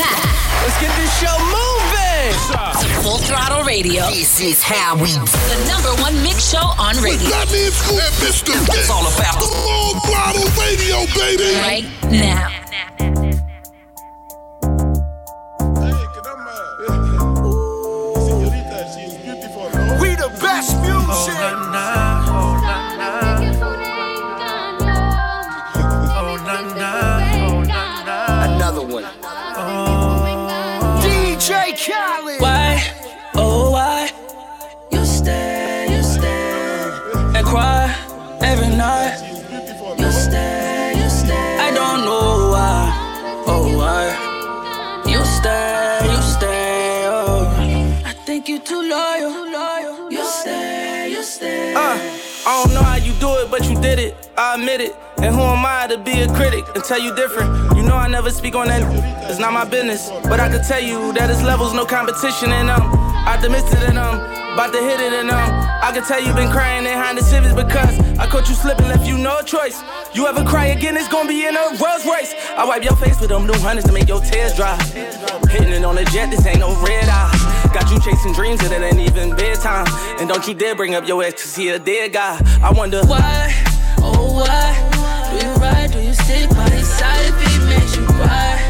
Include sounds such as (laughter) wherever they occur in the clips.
back. Let's get this show moving. Full Throttle Radio. This is how we The number one mix show on radio. That means Scoop and Mr. It's all about the Full throttle radio, baby. Right now. We the best music. Oh, I don't know how you do it, but you did it. I admit it. And who am I to be a critic and tell you different? You know I never speak on that. It's not my business. But I can tell you that it's levels, no competition, and um, optimistic and um, about to hit it, and um, I can tell you been crying behind the civics because I caught you slipping, left you no choice. You ever cry again, it's gonna be in a Rolls Royce. I wipe your face with them new hundreds to make your tears dry. Hitting it on the jet, this ain't no red eye. Got you chasing dreams that it ain't even bedtime. And don't you dare bring up your ex, cause he a dead guy. I wonder why, oh why, do you ride, do you stick by his side if he makes you cry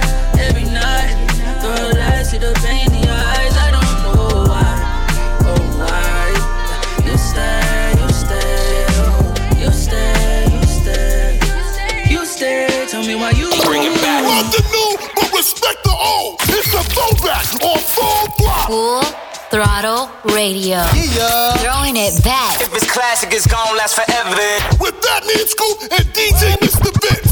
Throttle Radio. Yeah. Throwing it back. If it's classic, it's gonna last forever. With Fatman Scoop and DJ Mr. Vince.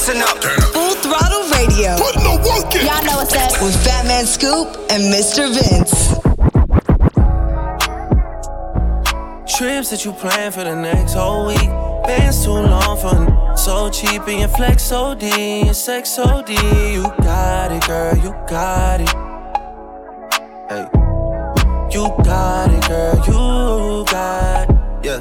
Listen up. Full Throttle Radio Putting the work in. Y'all know what's up. with Fatman Scoop and Mr. Vince. Trips that you plan for the next whole week. Bands too long for so cheap and your flex OD and sex OD. You got it, girl, you got it. Hey, you got it, girl, you got it. Yeah,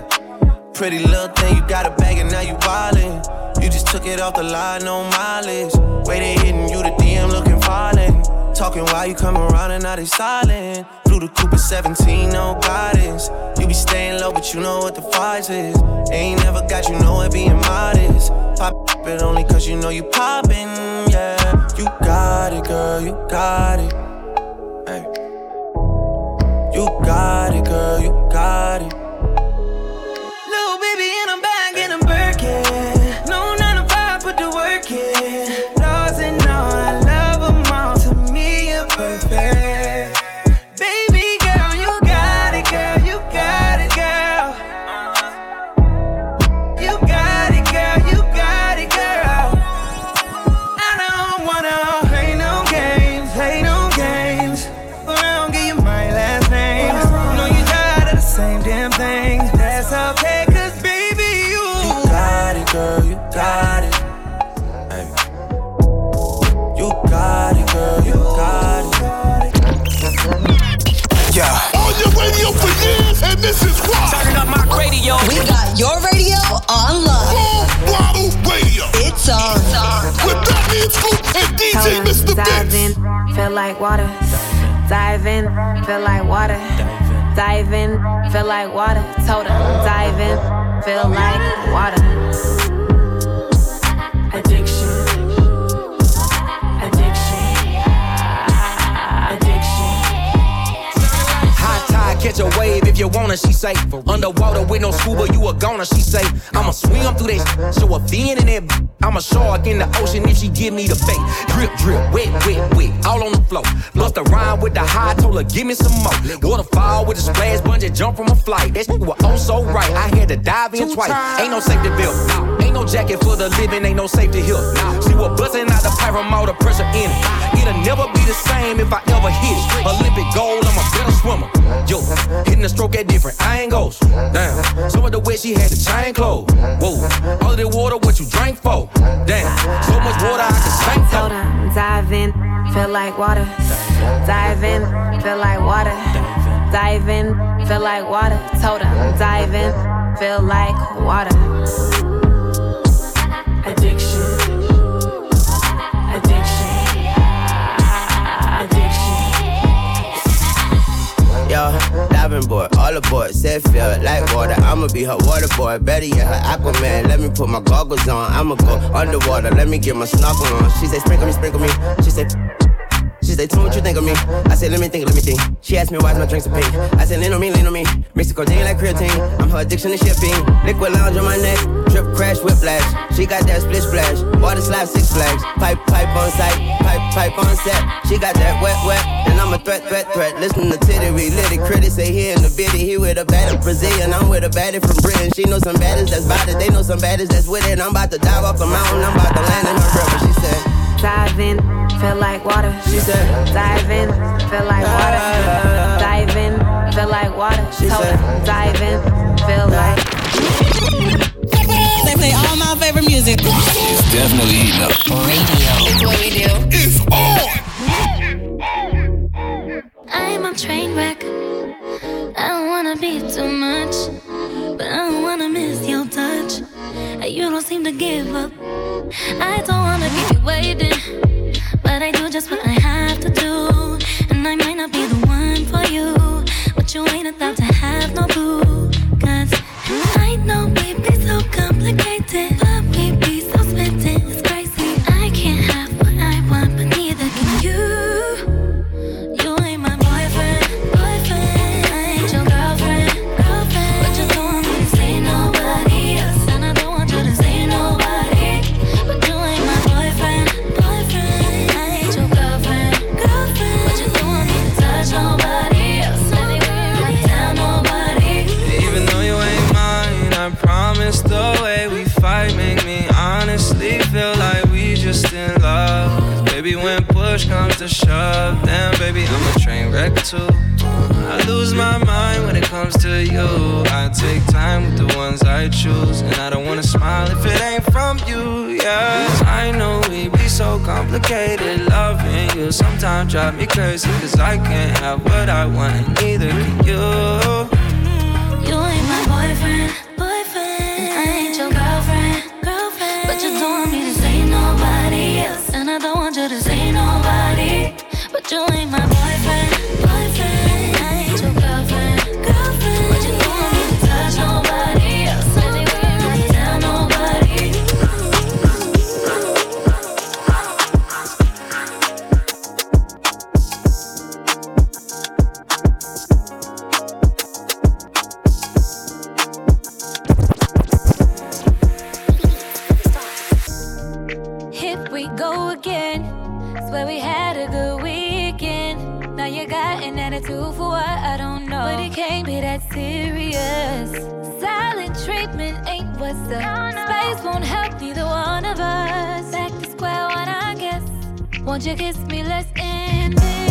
pretty little thing, you got a bag and now you wildin'. You just took it off the line, no mileage. Waiting, hitting you the DM, looking violent. Talking while you come around and now they silent. Flew the Cooper 17, no guidance. You be staying low, but you know what the price is. Ain't never got you know it being modest. Pop it only cause you know you poppin', yeah. You got it, girl, you got it. Hey. You got it, girl, you got it. Girl, you got it. Hey. You got it, girl, you got it. Yeah. On your radio for years, and this is why. Turning up my radio. We got your radio on lock. Full throttle radio. It's on. With Fatman Scoop and DJ Mr. dive Vince. in, like water. dive in, feel like water. Dive in, feel like water. Told her, dive in, feel like water. Addiction. Addiction. Addiction. High tide, catch a wave if you wanna, she say. Underwater with no scuba, you a goner, she say. I'ma swim through this, show a fin in that. I'm a shark in the ocean if she give me the bait. Drip, drip, wet, wet, wet, all on the floor. Bust a rhyme with the high, told her give me some more. Waterfall with a splash, bungee jump from a flight. That shit was oh so right, I had to dive in twice. Ain't no safety belt, nah. ain't no jacket for the living, ain't no safety here. She was busting out the from all the pressure in it. It'll never be the same if I ever hit it. Olympic gold, I'm a better swimmer. Yo, hitting the stroke at different angles. Damn, some of the way she had the chain clothes. Whoa, all of the water, what you drank for? Damn, so much water I can Told for. her, dive in, feel like water. Dive in, feel like water. Dive in, feel like water. Told her, dive in, feel like water. Addiction. All said feel like water. I'ma be her water boy, better yet her Aquaman. Let me put my goggles on, I'ma go underwater. Let me get my snorkel on. She say sprinkle me, sprinkle me. She say. She tell me what you think of me. I said, let me think, let me think. She asked me why's my drinks so pink. I said, lean on me, lean on me. The codeine like creatine. I'm her addiction to shipping. Liquid lounge on my neck. Drip crash, whiplash. She got that split splash. Water slide, six flags. Pipe, pipe on sight. Pipe, pipe on set. She got that wet, wet. And I'm a threat, threat, threat. Listen to Titty, we lit it. Critics say he in the bitty. He with a baddie Brazilian. I'm with a baddie from Britain. She know some baddies that's about it. They know some baddies that's with it. I'm about to dive off the mountain. I'm about to land in her river. She said, Dive in, feel like water. She said, Dive in, feel like water. Dive in, feel like water. She Told said- dive in, feel like. They play all my favorite music. It's definitely heating up. Radio. It's what we do. It's on. I'm a train wreck. I don't wanna be too much, but I don't wanna miss your touch. You don't seem to give up. I don't wanna keep you waiting, but I do just what I have to do. And I might not be the one for you, but you ain't about to have no I can't have what I want, got an for what I don't know. But it can't be that serious. Silent treatment ain't what's up. Space won't help neither one of us. Back to square one, I guess. Won't you kiss me? Let's end this.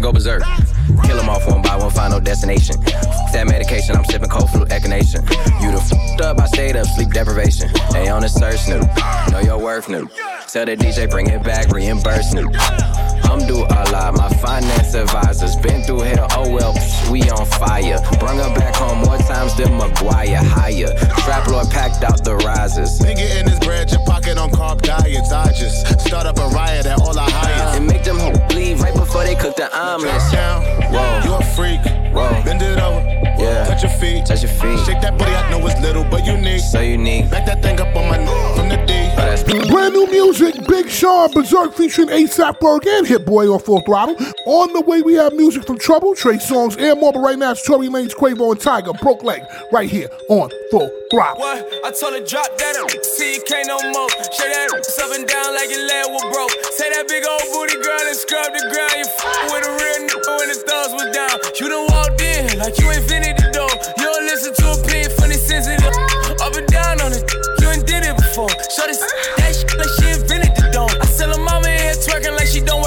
Gotta go berserk. Kill them off one by one, final destination. That medication, I'm sipping cold flu echinacea. You the f***ed up, I stayed up, sleep deprivation. They on the search, new. Know your worth, new. Tell the DJ, bring it back, reimburse, new. I'm do a lot, my finance advisors been through hell. Oh well, psh, we on fire. Bring her back home more times than Maguire. Higher, trap lord packed out the risers. Nigga in his bread, your pocket on carb diets. I just start up a riot at all I hire. And make them hoes bleed right before they cook the omelets. Down, Whoa. you a freak. Whoa. Bend it over, Yeah. touch your feet. Touch your feet. Shake that booty, I know it's little, but unique. So unique. Back that thing up on my from the D. Oh, Brand new music, Big Sean Bezerk featuring ASAP Ferg and Hit Boy on Full Throttle. On the way, we have music from Trouble, Trey Songz, and more. But right now, it's Tory Lanez, Quavo, and Tyga, Broke Leg, right here on Full Throttle. What? I told her drop that you can't no more. Shake that up and down like your leg was broke. Say that big old booty girl and scrub the ground. You f- with a real nigga when the thugs was down. You done walked in like you invented the door. You don't listen to a opinion funny sensitive. Up and down on it. You ain't did it before. Show this that shit like she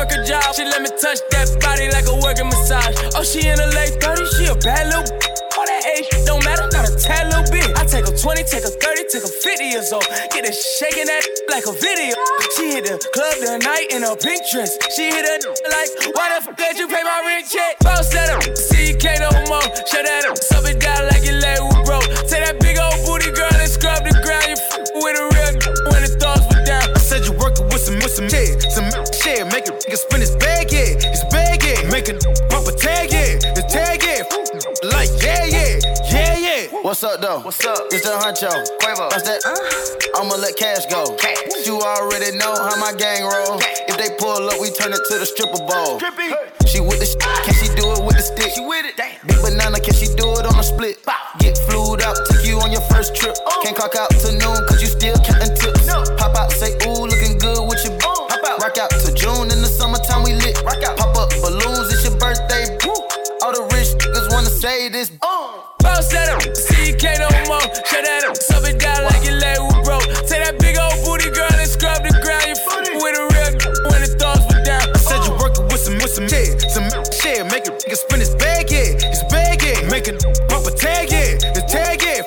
work a job. She let me touch that body like a working massage. Oh, she in her late 30s. She a bad little all that age don't matter, not a tad little bit. I take a 20, take a 30, take a 50 years old. Get it shaking that like a video. She hit the club tonight in a pink dress. She hit a like, why the fuck did you pay my rent check? Bounce that up, see you can't no more. Shut that up, sub it down What's up, though? What's up? It's the Huncho. Quavo. That's that. Uh. I'ma let cash go. You already know how my gang roll. If they pull up, we turn it to the stripper ball. She with the sh- can she do it with the stick? She with it. Big banana, can she do it on a split? Get flued out, take you on your first trip. Oh. Can't clock out to noon, cause you still counting tips. Pop out, say, ooh, looking good with your oh. Pop out. Rock out to June in the summertime, we lit. Rock out. Pop up balloons, it's your birthday. All the rich niggas wanna say this. Uh. Bounce that make a pump a tag, yeah, his tag, yeah,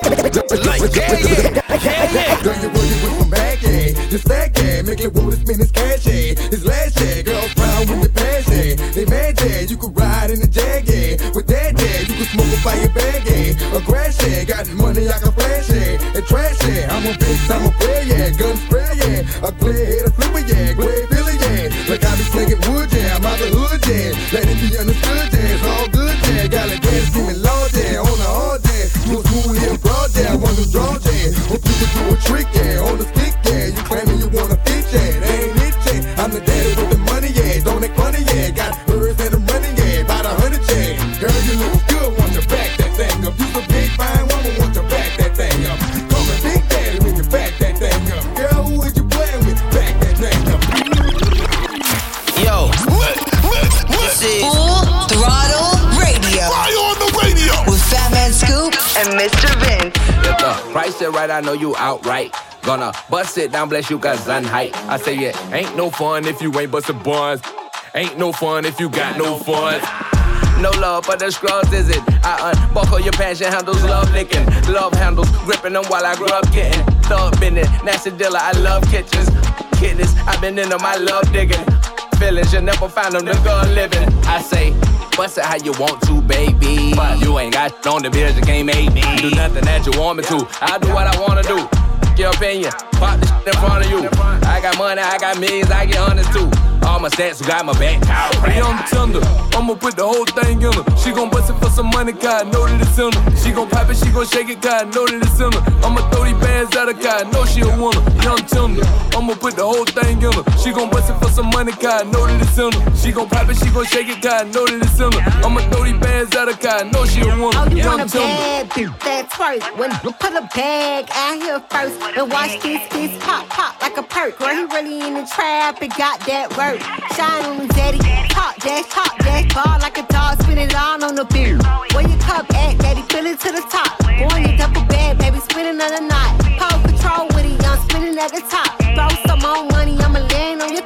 like yeah, yeah, yeah, yeah. Girl, you working with my bag, yeah. This fat yeah, make it wanna spin his cash, yeah. His last yeah, girls proud with the passion. They mad, yeah, you could ride in the jag, yeah. With that, yeah, you could smoke a fire bag, yeah. A grass, yeah, got the money I can flash, yeah. And trash, yeah, I'm a bitch, I'm a player, yeah. Gun spray, yeah. A clear head, a flipper, yeah. Grey Billy, yeah. Like I be slinging wood, yeah. I'm out the hood, yeah. Let it be understood, yeah. It's all good, you outright. Gonna bust it down, bless you, cause I'm height. I say it ain't no fun if you ain't bustin' buns. Ain't no fun if you got no fun. No love for the scrubs, is it? I unbuckle your passion handles, love licking. Love handles, gripping them while I grow up getting. Thug bending, nasty dealer, I love kitchens. Kidneys, I've been into my love digging. Feelings, you never find them, the girl living. I say, bust it how you want to, baby. But you ain't got on the bills, you can't make me. Do nothing that you want me to. I do what I wanna do. Your opinion, pop this in front of you. I got money I got millions, I get hundreds too. All my stats got my back. Hey, I'm tender. I'ma put the whole thing in her. She gon' bust it for some money, cause I know that it's in her. She gon' pop it, she gon' shake it, cause I know that it's in her. I'ma throw these bands at her, cause I know she a winner. Young tender. I'ma put the whole thing in her. She gon' bust it for some money, cause I know that it's in her. She gon' pop it, she gon' shake it, cause I know that it's in her. I'ma throw these bands at her, cause I know she a winner. Oh, you Young want a bad bitch that's first. When you put a bag out here first and watch this kiss pop pop perk. Girl, he really in the trap and got that work. Shine on him, daddy. Talk dash, talk dash, ball like a dog, spin it all on the beer. Where your cup at, daddy? Fill it to the top. Boy, you double bed, baby, spinning another the knot. Pole control with it, young spinning at the top. Throw some more money, I'ma land on your.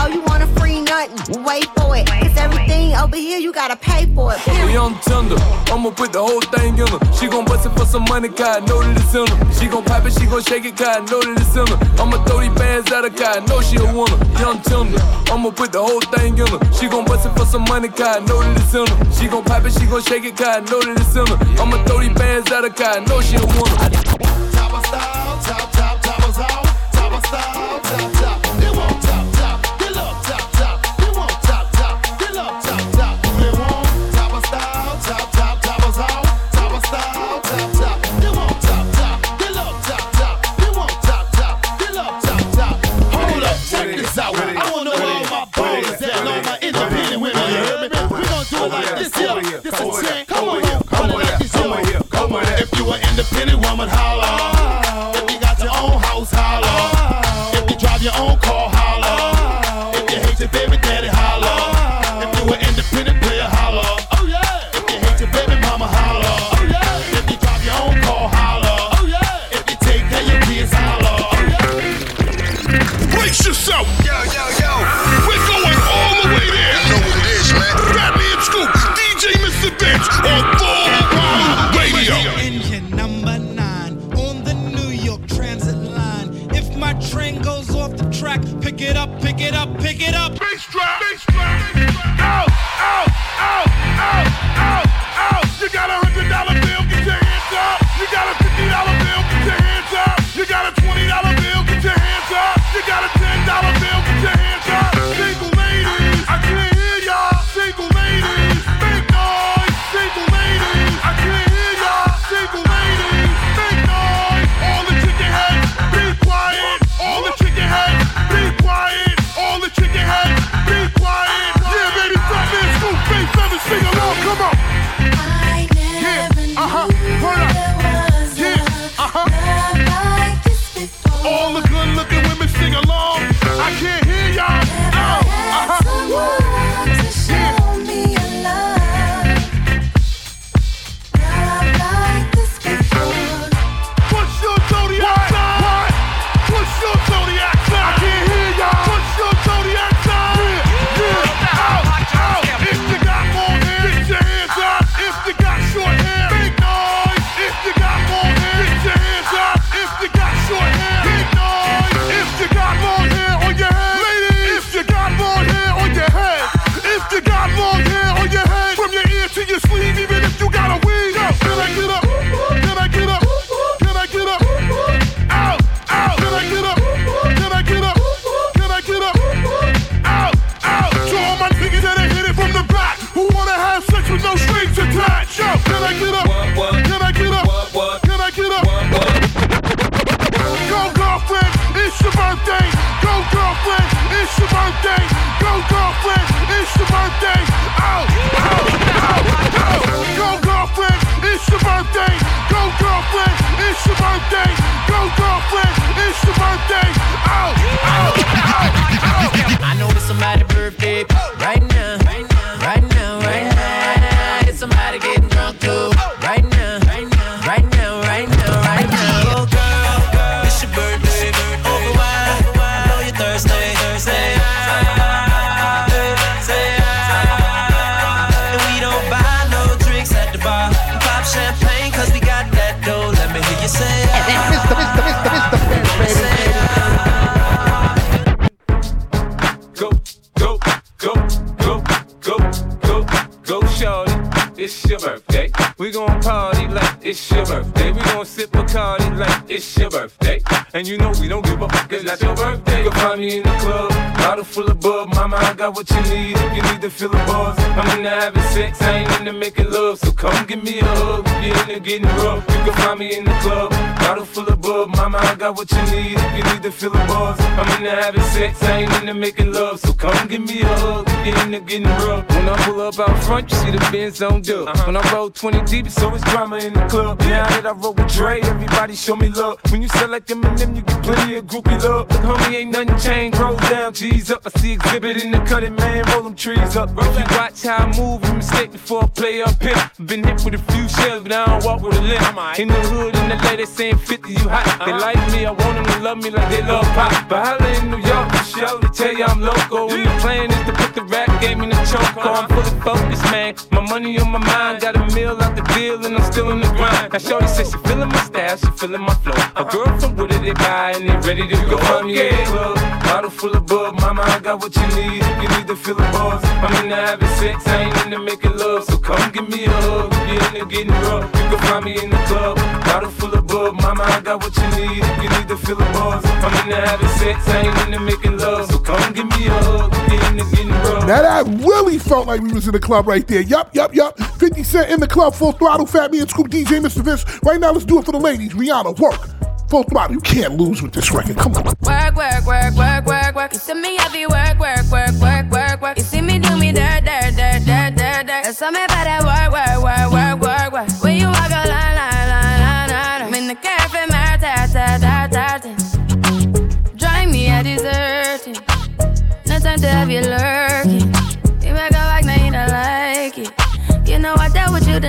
Oh, you want a free nothing? Wait for it. Cause everything over here, you gotta pay for it. We on tender. I'ma put the whole thing in her. She gon' bust it for some money, cause know that it's in her. She gon' pop it, she gon' shake it, cause know that it's in her. I'ma throw these bands at her, cause know she a winner. Young tender. I'ma put the whole thing in her. She gon' bust it for some money, cause know that it's in her. She gon' pop it, she gon' shake it, cause know that it's in her. I'ma throw these bands at her, cause know she a winner. Yo. We're going all the way there. You know what it is, man. Scoop, DJ Mr. On Into making love. So come give me a hug, you're into getting rough. You can find me in the club, bottle full of bub. Mama, I got what you need if you need to feel the buzz. I'm into having sex, I ain't into making love. So come give me a hug, if you're into getting rough. When I pull up out front, you see the Benz on dub. When I roll 20 deep, it's always drama in the club. Now that I roll with Dre, everybody show me love. When you sell like Eminem, you get plenty of groupie love. But homie, ain't nothing changed. Roll down, G's up. I see exhibit in the cutting, man. Roll them trees up. If you watch how I move, you mistake before I play up here. Been hit with a few shells, but I don't walk with a limp. In the hood, in the lady saying 50, you hot. They like me, I want them to love me like they love pop. But holla in New York, they tell you I'm local. And the plan is to put the rap game in the choke. I'm fully focused, man. My money on my mind, got a meal out the deal, and I'm still in the grind. Now, Shorty says she feeling my style, she feeling my flow. A girl from Wooded, they buy, and they ready to go. Find me in the club, bottle full of bub. Mama, I got what you need if you need to feel the buzz. I'm having sex, I ain't making love. So come give me a hug, if you're getting rough. You can find me in the club, bottle full of bub. Mama, I got what you need if you need to feel the buzz. I'm having sex, I ain't making love. So come give me a hug, if you're getting rough. Now that really felt like we was in the club right there. Yup, yup, yup. 50 Cent in the club, full throttle, Fatman Scoop DJ, Mr. Vince. Right now, let's do it for the ladies. Rihanna, work. Full throttle. You can't lose with this record. Come on. Work, work, work, work, work, work. You see me heavy work, work, work, work, work, work. You see me do me dirt, dirt, dirt, dirt, dirt, dirt. There's something about that work, work, work, work, work, work. When you walk a line, line, line, line, line. I'm in the cafe, my ta, ta, ta, ta, ta. Drive me a deserting. No time to have you lurking. You make a like, now you don't like it. You know I dealt with you the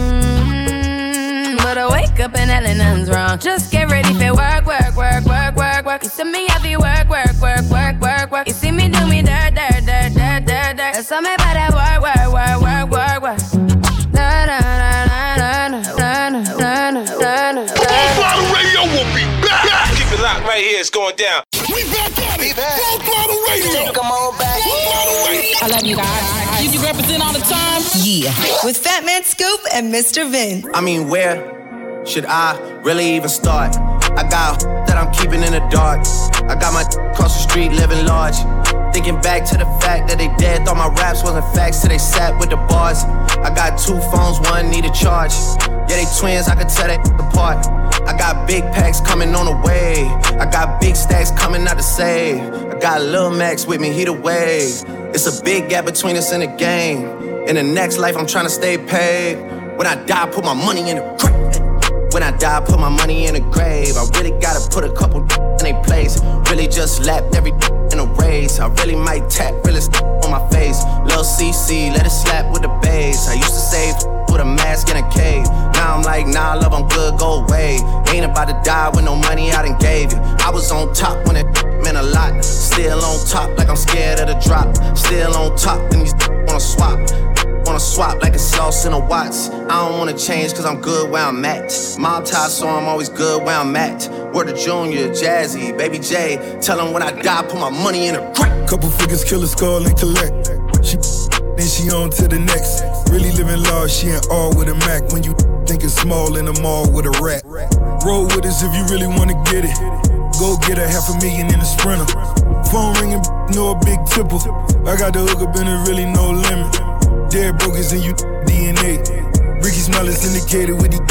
But I wake up and hell nothing's wrong. Just get ready for work, work, work, work, work, work. You see me heavy work, work, work, work, work, work. You see me do me dirt, dirt, dirt, dirt, dirt, dirt. There's something about that work, work, work, work, work, work. Na na na na na na na na na na na. Throttle Radio will be back. Keep it locked right here, it's going down. We back at it. Full Throttle Radio. Come on back. I love you guys. You, you represent all the time. Yeah. With Fatman Scoop and Mr. Vin. I mean, where should I really even start? I got that I'm keeping in the dark. I got my across the street living large. Thinking back to the fact that they dead, thought my raps wasn't facts till they sat with the bars. I got two phones, one need a charge. Yeah, they twins, I could tell they apart. I got big packs coming on the way. I got big stacks coming out to save. I got Lil Max with me, he the wave. It's a big gap between us and the game. In the next life, I'm trying to stay paid. When I die, put my money in the grave. When I die, put my money in the grave. I really gotta put a couple in a place. Really just lapped every in a race. I really might tap really on my face. Lil CC, let it slap with the bass. I used to save with a mask in a cave. Now I'm like, nah, love, I'm good, go away. Ain't about to die with no money I done gave you. I was on top when it meant a lot. Still on top, like I'm scared of the drop. Still on top, and these wanna swap. Wanna swap like a sauce in a Watts. I don't wanna change cause I'm good where I'm at. Mob tie, so I'm always good where I'm at. Word to Junior, Jazzy, Baby J. Tell them when I die, put my money in a crack. Couple figures, kill a skull and collect. She then she on to the next. Really living large, she ain't all with a Mac. When you thinking small in the mall with a rat. Roll with us if you really wanna get it. Go get a half a million in a sprinter. Phone ringing, no a big tipple. I got the hook up and there really no limit. Dead brokers in you DNA. Ricky Smile is indicated with the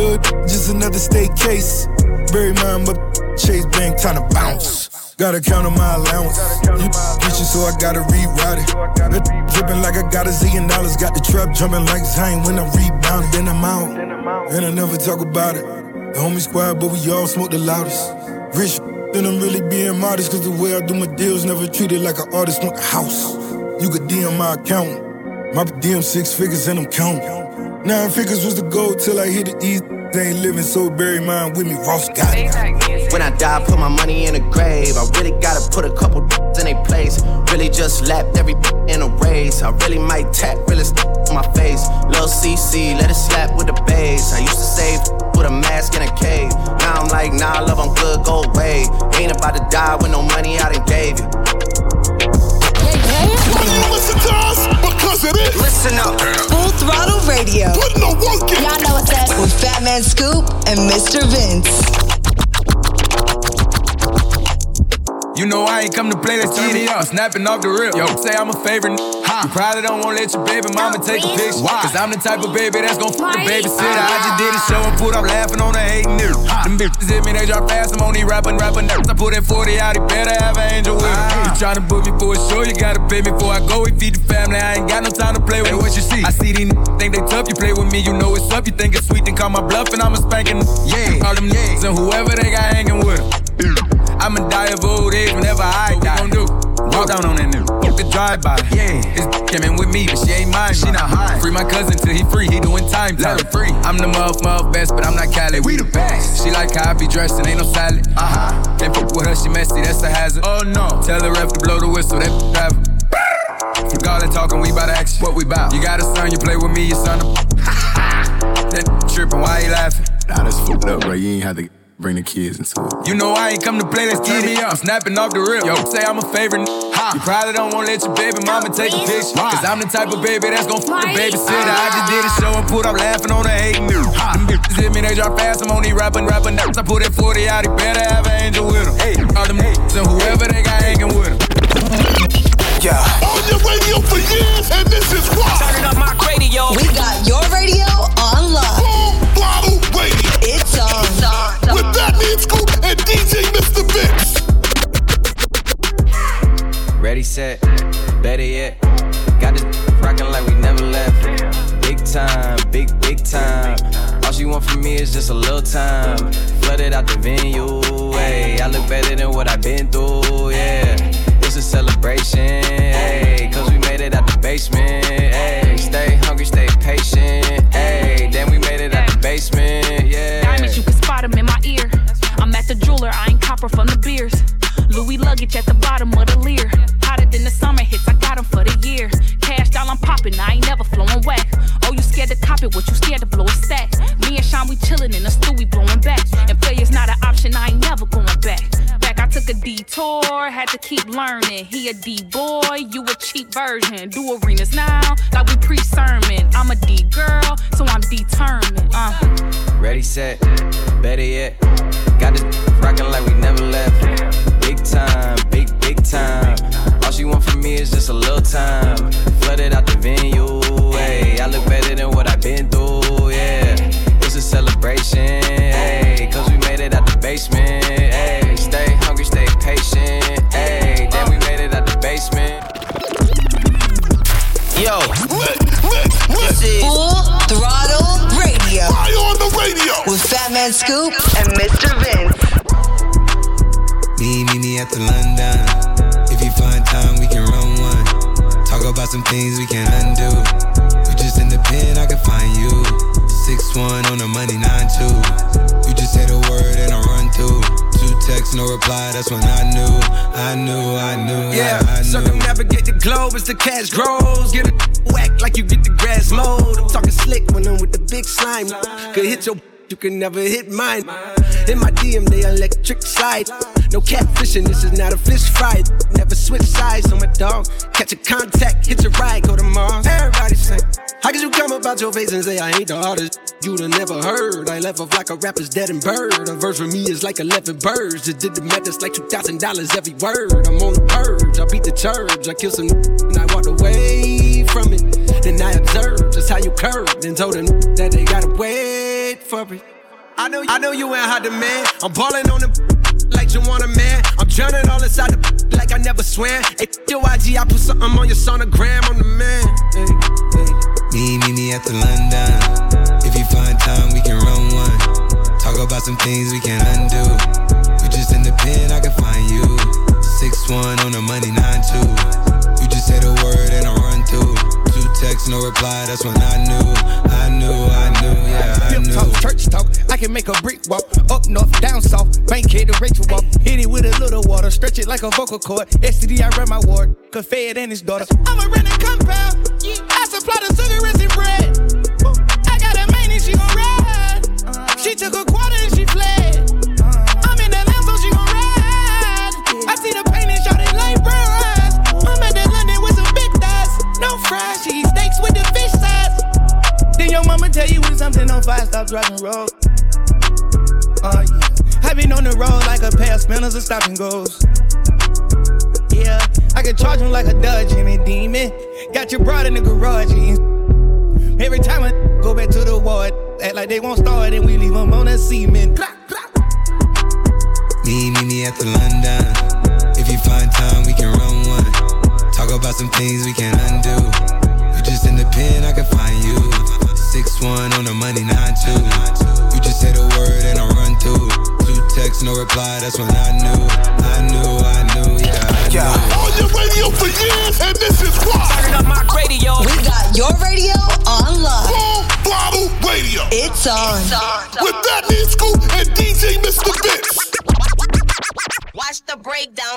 Look, just another state case. Bury mine, but Chase Bank time to bounce. Gotta count on my allowance. You so I gotta rewrite it. That dripping like I got a zillion dollars. Got the trap jumping like Zion when I rebound. Then I'm out, and I never talk about it. The homie squad, but we all smoke the loudest. Rich, then I'm really being modest. Cause the way I do my deals, never treated like an artist. Want a house. You could DM my account. My DM six figures and I'm counting. Nine figures was the goal till I hit the east. They ain't living so bury mine with me. Ross got it. When I die, put my money in a grave. I really gotta put a couple in a place. Really just lapped every (laughs) in a race. I really might tap, really on my face. Lil CC, let it slap with the bass. I used to save with a mask in a cave. Now I'm like, nah, love, I'm good, go away. Ain't about to die with no money I done gave you. Why you listen to us? Because it is. Listen up. Full Throttle Radio. Put no work in. Y'all know what's up. With Fatman Scoop and Mr. Vince. You know I ain't come to play, let's turn me up. Snapping off the rip. Yo, say I'm a favorite. Huh. You probably don't wanna let your baby mama take a picture. Why? Cause I'm the type of baby that's gon' fuck the babysitter. I just did a show and put up laughing on the hating niggas. Them bitches hit me, they drop fast. I'm on these rapping, rapping nerves. I put that 40 out, he better have an angel with him. Ah. You tryna book me for a show, you gotta pay me before I go. We feed the family, I ain't got no time to play with. Hey, what you see? I see these n- think they tough. You play with me, you know it's up. You think it's sweet, then call my bluff and I'm a spanking. Yeah, all them niggas and whoever they got hanging with them. I'ma die of old age whenever I die. What we gon' do? Walk down on that nigga. Get the drive by. Yeah, his came in with me, but she ain't mine. She not high. Free my cousin till he free. He doing time. Let him free. I'm the muff, muff best, but I'm not Cali. We the best. She like how I be dressed and ain't no salad. Uh huh. Can't fuck with her, she messy. That's a hazard. Oh no. Tell the ref to blow the whistle. That driver. Fuck all that talking, we bout action. What we bout? You got a son, you play with me, your son. (laughs) that tripping, why you laughing? Nah, that's fucked up, bro. You ain't had to bring the kids into it. You know I ain't come to play, let's turn me up. I'm snapping off the rip. Yo, say I'm a favorite. Huh. You probably don't wanna let your baby mama take a picture. Cause I'm the type of baby that's gon' fuck the babysitter. I just did a show and put up laughing on the hating niggas. Them bitches hit me, they drop fast. I'm only these rapping, rapping nerves. I put that 40 out, he better have an angel with him. Hey, all them niggas and whoever they got hanging with him. Yeah. On your radio for years, and this is why. Turning up my radio. We got your radio And. Ready, set, better yet. Got this rockin' like we never left. Big time, big, big time. All she want from me is just a little time. Flooded out the venue. I look better than what I've been through, yeah. It's a celebration. Cause we made it out the basement, hey. Stay hungry, stay patient, copper from the beers. Louis luggage at the bottom of the leer. Hotter than the summer hits, I got 'em for the year. Kash Doll, I'm popping, I ain't never flowing whack. Oh, you scared to cop it, what you scared to blow a stack? Me and Sean, we chillin' in the stew, we blowing back. And players not an option, I ain't never going back. Back, I took a detour, had to keep learning. He a D boy, you a cheap version. Do arenas now, like we pre sermon. I'm a D girl, so I'm determined. Uh. Ready, set, better yet. Got time. Flooded out the venue, hey. I look better than what I've been through, yeah. It's a celebration, hey. Cause we made it out the basement, hey. Stay hungry, stay patient, hey. Then we made it out the basement. Yo, This is Full Throttle Radio. Why on the radio? With Fatman Scoop and Mr. Vince. Me, me, me at the London. About some things we can't undo. You just in the pen, I can find you. Six one on the money, nine two. You just say the word and I run through. Two texts, no reply. That's when I knew, I knew, I knew, Yeah, I, I knew. circumnavigate the globe as the cash grows. Get it whack like you get the grass mowed. I'm talking slick when I'm with the big slime. Could hit your, you can never hit mine. In my DM, they electric slide. No catfishing, this is not a fish fry. Never switch sides on my dog. Catch a contact, hit your ride, go to Mars. Everybody say, How could you come about your face and say I ain't the hardest? You'd have never heard. I left off like a rapper's dead and bird. A verse for me is like 11 birds. Just did the math, it's like $2,000 every word. I'm on the purge, I beat the church. I killed some and I walked away from it. Then I observed just how you curved and told them that they gotta wait for it. I know, I know you ain't hot demand. I'm balling on the like you want a man. I'm drowning all inside the (laughs) like I never swam. Hey, your IG, I put something on your sonogram. I'm the man. Me, me, me at the London. If you find time, we can run one. Talk about some things we can undo. You just in the pen, I can find you. Six one on the money, nine two. You just say the word and I run texts, no reply. That's when I knew, I knew, I knew, yeah, I knew. talk church talk. I can make a brick walk. Up north, down south. Bank head to Rachel walk. Hit it with a little water. Stretch it like a vocal cord. STD, I run my ward. Cause and his daughter. I'm a renting compound. I supply the your mama tell you when something on fire, stop driving road. Oh yeah. I been on the road like a pair of spinners and goes. Yeah, I can charge him like a Dodge and a demon. Got your broad in the garage. Every time I go back to the ward, act like they won't start and we leave them on the cement. Me, me, me at the London. If you find time, we can run one. Talk about some things we can undo. You just in the pen, I can find you. Six one on the money, nine two. You just say the word and I run through. Two texts, no reply. That's when I knew, I knew, I knew, yeah, I knew. On your radio for years, and this is why. Turn up my radio. We got your radio on lock. Full throttle radio. It's on. With Fatman Scoop and DJ Mr. Vince. Watch the breakdown.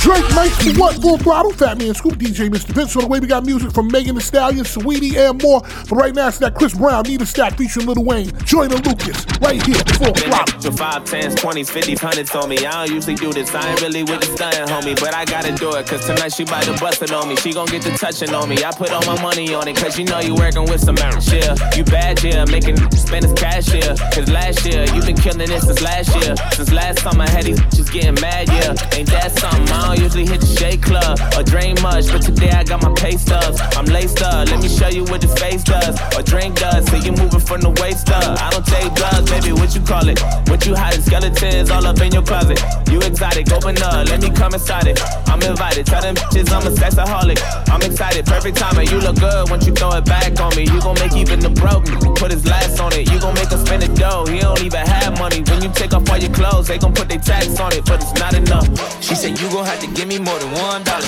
Drake Mike what? Full throttle, Fatman Scoop, DJ Mr. Vince. So the way we got music from Megan Thee Stallion, Saweetie, and more. But right now it's that Chris Brown, Need a Stack featuring Lil Wayne, Joyner Lucas, right here, full throttle. To five, tens, twenties, fifties, hundreds on me. I don't usually do this. I ain't really with the stunning, homie. But I gotta do it, cause tonight she bout to bust it on me. She gon' get the touching on me. I put all my money on it, cause you know you working with some shit. You bad, yeah, making spend his cash, yeah. Cause last year, you been killing it since last year. Since last summer, had these bitches getting mad, yeah. Ain't that something? I don't usually hit the shade club or drain much, but today I got my pay stubs. I'm laced up, let me show you what this face does or drink does. See you moving from the waist up. I don't take drugs, baby, what you call it? What you hiding? Skeletons all up in your closet. You exotic, open up, let me come inside it. I'm invited, tell them bitches I'm a sexaholic. I'm excited, perfect timing. You look good once you throw it back on me. You gon' make even the broke put his last on it. You gon' make us spend the dough. He don't even have money. When you take off all your clothes, they gon' put their tax on it, but it's not enough. She said you gon' have to give me more than one dollar.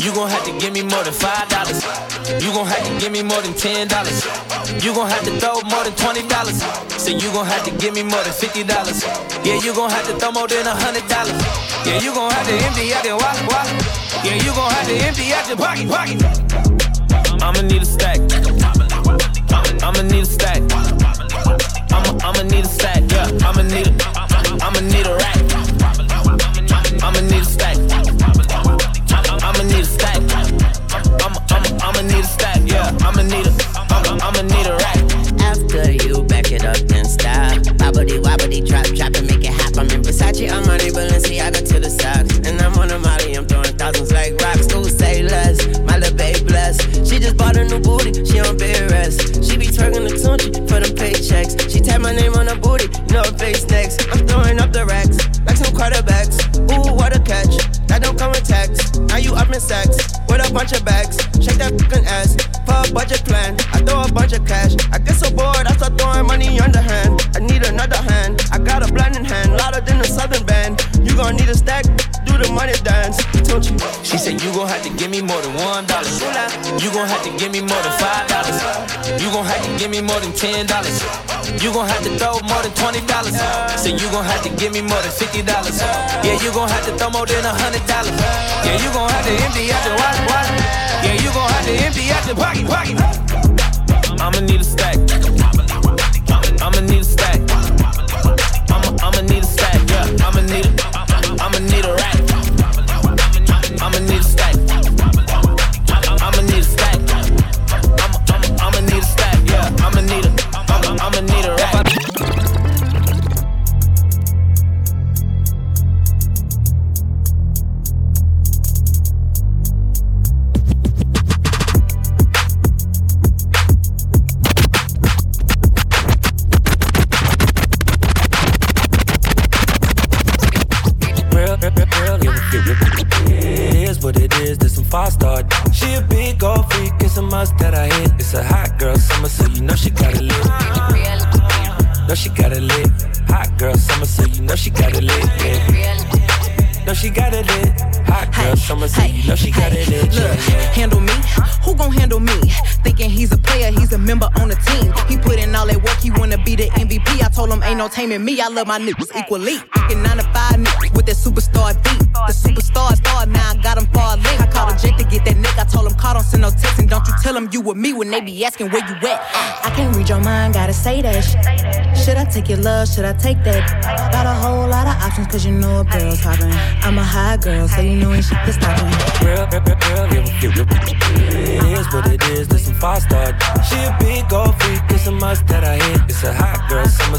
You gon' have to give me more than five dollars. You gon' have to give me more than ten dollars. You gon' have to throw more than twenty dollars. Say you gon' have to give me more than fifty dollars. Yeah, you gon' have to throw more than a hundred dollars. Yeah, you gon' have to empty out your wallet, wallet. Yeah, you gon' have to empty out your pocket, pocket. I'ma need a stack. I'ma need a stack. I'ma I'ma need a stack. Yeah, I'ma need a I'ma need a rack. I'ma need a stack. Yeah, I'ma need a I'ma I'ma need a rack. After you back it up in style. Wobbly wobbly drop, drop and make it hop. I'm in Versace, Armani, Balenciaga to the socks. And I'm on a Molly, I'm throwing thousands like rocks. Who say less? My little babe blessed. She just bought a new booty, she on bed rest. She be twerking the tunchi for them paychecks. She tap my name on her booty, you know her face next. I'm throwing up the racks, like some quarterbacks. Ooh, what a catch. That don't come with tax. You up in sex with a bunch of bags. Shake that fucking ass for a budget plan. I throw a bunch of cash. I get so bored, I start throwing money underhand. I need another hand. I got a blinding hand, louder than a southern band. You gon' need a stack, the money dance. Don't you? She said you gon' have to give me more than one dollar. You gon' have to give me more than five dollars. You gon' have to give me more than ten dollars. You gon' have to throw more than twenty dollars. Say you gon' have to give me more than fifty dollars. Yeah, you gon' have to throw more than a hundred dollars. Yeah, you gon' have to empty out your wallet, wallet. Yeah, you gon' have to empty out your pocket, pocket. I'ma need a stack. Told him ain't no taming me. I love my niggas equally. Fucking nine to five niggas with that superstar beat. The superstar star, now I got him far link. I called a Jake to get that nigga. I told him call, don't send no text, and don't you tell him you with me when they be asking where you at. I can't read your mind, gotta say that shit. Should I take your love? Should I take that? Got a whole lot of options, cause you know a girl's poppin'. I'm a high girl, so you know ain't shit to stop me. It is what it is, this some five star. She a big gold freak, it's a must that I hit. It's a hot girl summer,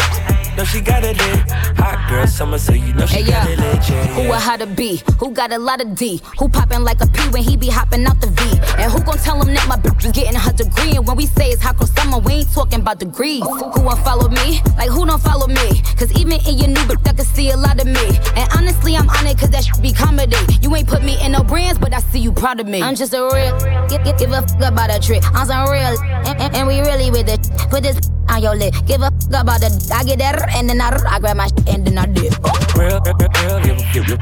Know she got it lit. Hot girl summer, so you know she Hey, got yeah. it lit. Yeah, Who a how to be? Who got a lot of D? Who poppin' like a P when he be hopping out the V? And who gon' tell him that my bitch is getting her degree? And when we say it's hot girl summer, we ain't talking about degrees. Who won't follow me? Like who don't follow me? Cause even in your new bitch, I can see a lot of me. And honestly, I'm on it cause that should be comedy. You ain't put me in no brands, but I see you proud of me. I'm just a real, give, give, give a fuck about a trick. I'm some real, and, and, and we really with it. Put this on your lip. Give a about the, I get that, and then I, I grab my shit and then I dip. Real, real, real, real, real, real.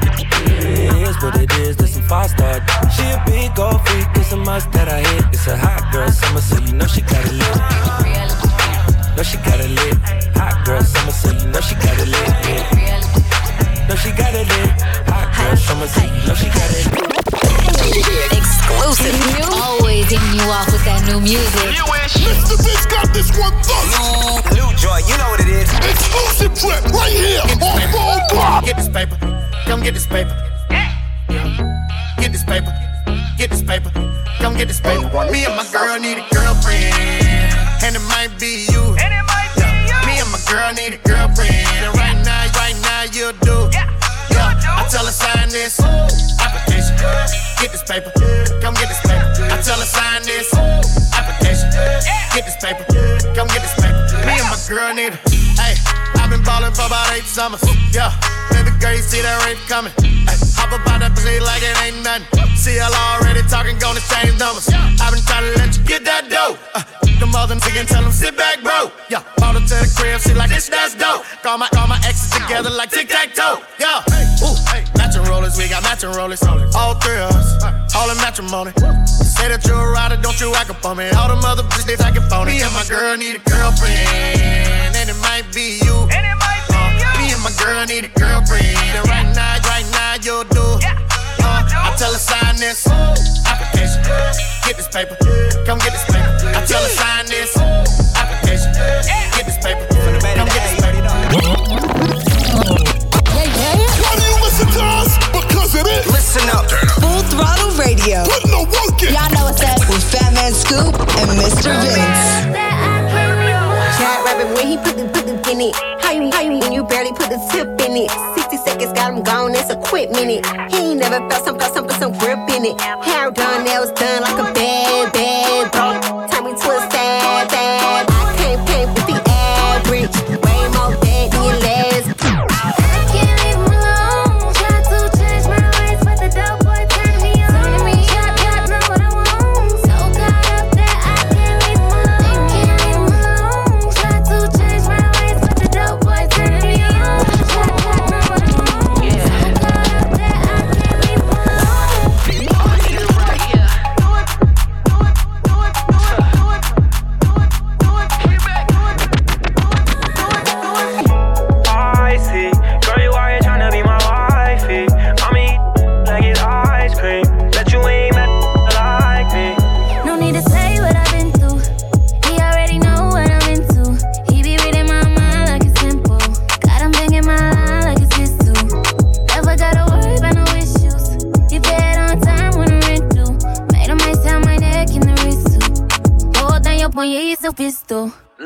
It is what it is, this some five star. She a big gold freak, it's a must that I hit. It's a hot girl summer, so you know she got it lit. Know she got it lit. Hot girl summer, so you know she got it lit. Know she got it lit. Hot girl summer, so you know she got it lit. Off with that new music. Mr. Vince got this one thus. New joy, you know what it is. Exclusive trip right here on Phone Pop. Get this paper. Come get this paper. Get this paper. Get this paper. Come get this paper. Me and my girl need a girlfriend. And it might be you. Yeah. Me and my girl need a girlfriend. And right now, right now, you do. Yeah. I tell her sign this application. Get this paper. Come get this paper. I tell her sign this application. Get this paper. Come get this paper. Me and my girl need a. Hey, I've been ballin' for about eight summers. Yeah. Baby girl, you see that rape coming. Ay, hop up out that pussy like it ain't nothing. See y'all already talking, gonna change numbers. I've been trying to let you get that dough. Uh, mother nigga tell him sit back, bro. Yeah, brought her to the crib, she like, this that's dope. Call my, all my exes together like tic tac toe. Yeah, ooh, hey, matching rollers, we got matching rollers. All three of us, all in matrimony. Say that you're a rider, don't you act up on me. All them other bitches, they acting phony. Me and my girl need a girlfriend, and it might be you. and it might Uh, me and my girl need a girlfriend, and right now, right now, you'll do. Uh, I tell her sign this application. Get this paper. Come get this paper. I tell her sign barely put the tip in it? 60 seconds got him gone, that's a quick minute. He ain't never felt some felt some put some grip in it. Hair done, nails done like a bad, bad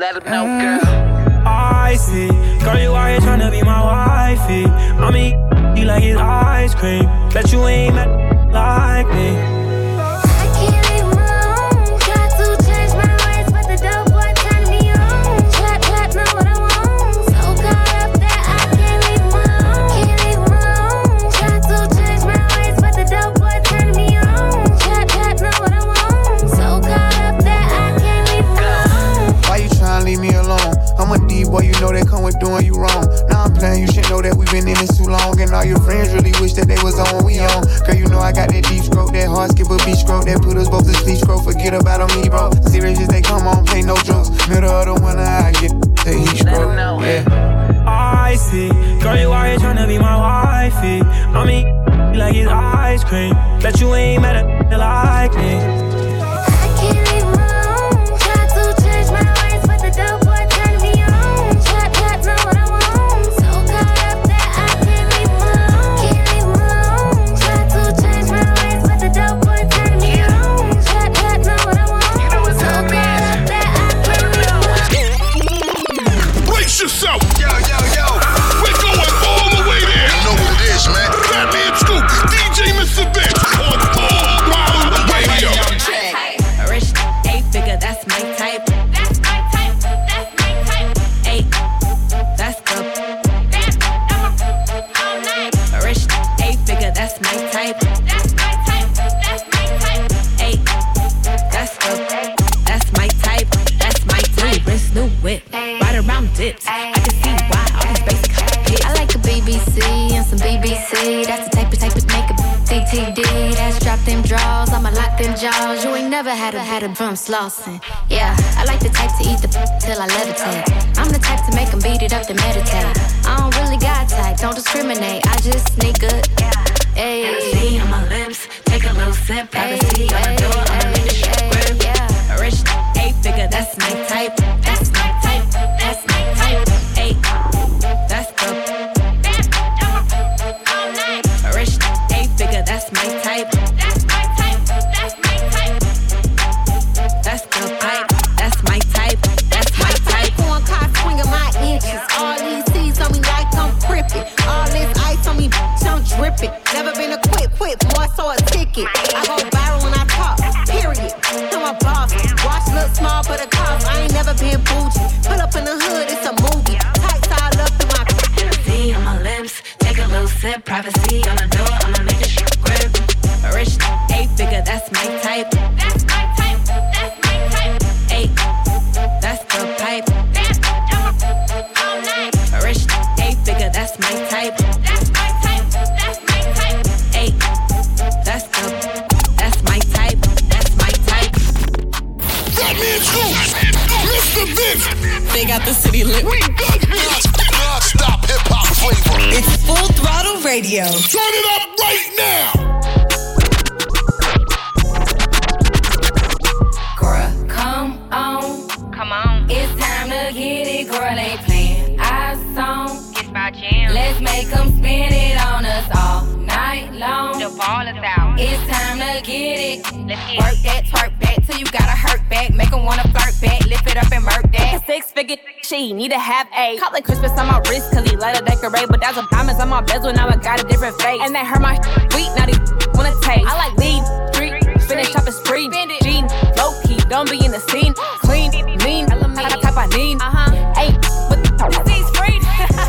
Let him know, girl. I see. Girl, you out here tryna be my wifey. I'ma you like it's ice cream. Bet you ain't met I can see why all these basic hits. I like a BBC and some BBC. That's the type of type of make a CTD. That's drop them draws, I'ma lock them jaws. You ain't never had a had a drum slossing. Yeah, I like the type to eat the (laughs) till I levitate. I'm the type to make them beat it up to meditate. I don't really got type, don't discriminate. I just sneak good. Hey. On my lips, take a little sip. Privacy on the door, on the leadership grip. A rich (laughs) eight figure, that's my type. That's my type. A. I go viral when I talk, period. To my boss, watch look small, but a cost. I ain't never been bougie. Pull up in the hood, it's a movie. Tights all up through my See on my lips, take a little sip. Privacy on the Radio. Turn it up right now. Girl, come on. Come on. It's time to get it, girl. Ain't playing our song. It's my jam. Let's make them spin it on us all night long. The ball is out. It's time to get it. Let's get Work that, twerk back till you gotta hurt back. Make them wanna flirt back. Lift it up and murk that. Six figure, she need to have eight. Call it Christmas on my wrist, cause he let her decorate. But that's a diamonds on my bezel, now I got a different face. And they hurt my sweet, now these wanna taste. I like lean, street, finish shopping spree. Jean, low key, don't be in the scene. Clean, mean, type I need. Uh huh. Hey, but the these (laughs) free.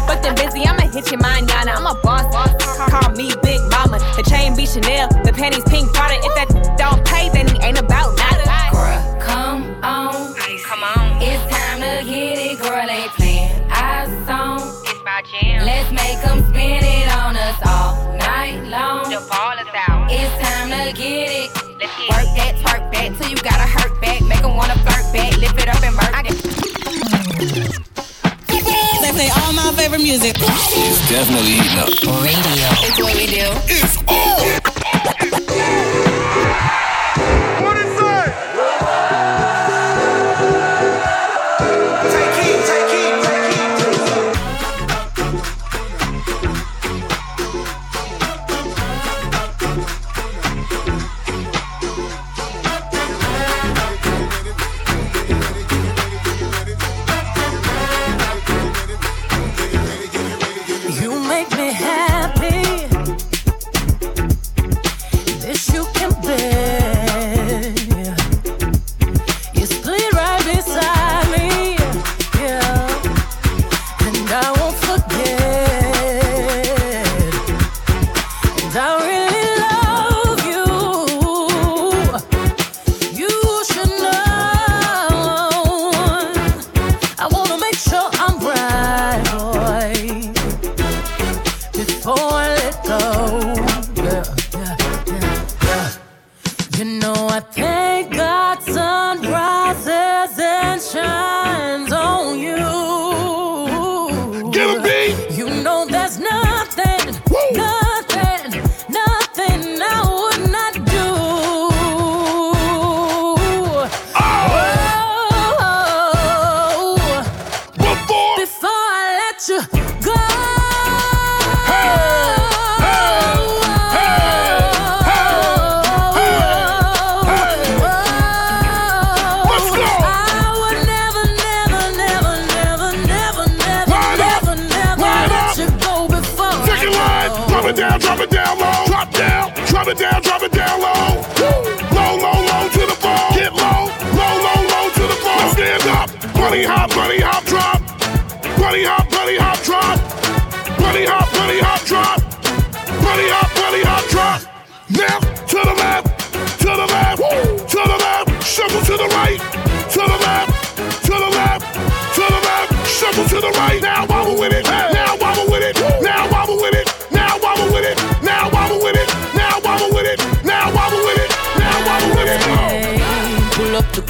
but then busy, I'ma hit your manana. I'm a boss, call me Big Mama. The chain be Chanel, the panties pink Prada. If that don't pay, then it ain't about jam. Let's make them spin it on us all night long. The ball is out. It's time to get it. Let's get Work that, twerk back till you gotta hurt back. Make them wanna flirt back. Lift it up and murk it. They play all my favorite music. It's definitely heating up. Radio. It's what we do. It's all.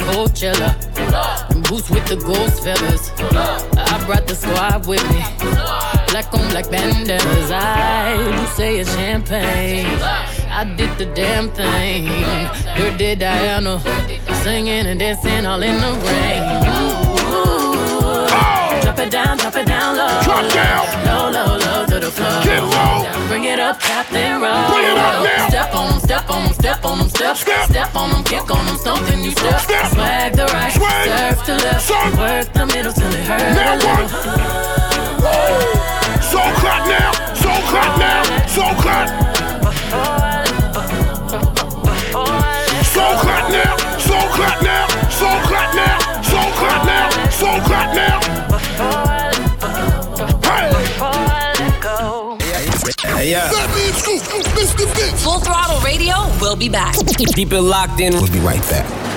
Coachella. And boots with the ghost feathers. I brought the squad with me. Black on black bandanas. I you say it's champagne. I did the damn thing. Dirty Diana. Singing and dancing all in the rain. Drop it down, drop it down low. Drop down. Low, low, low to the floor. Get low. Bring it up, Captain Roll. Bring it up now. Step on them, step on them, step on them, step. Step, on them, kick on them, something you step. Swag the right, Swag. serve to left. Work the middle till it hurt. Now what? So clap now. So clap now. So clap. So clap now. So clap now. So clap now. So clap now. So clap now. Hey, yeah. Fatman Scoop, Mr. Vince. Full Throttle Radio We'll be back. Keep it locked in. We'll be right back.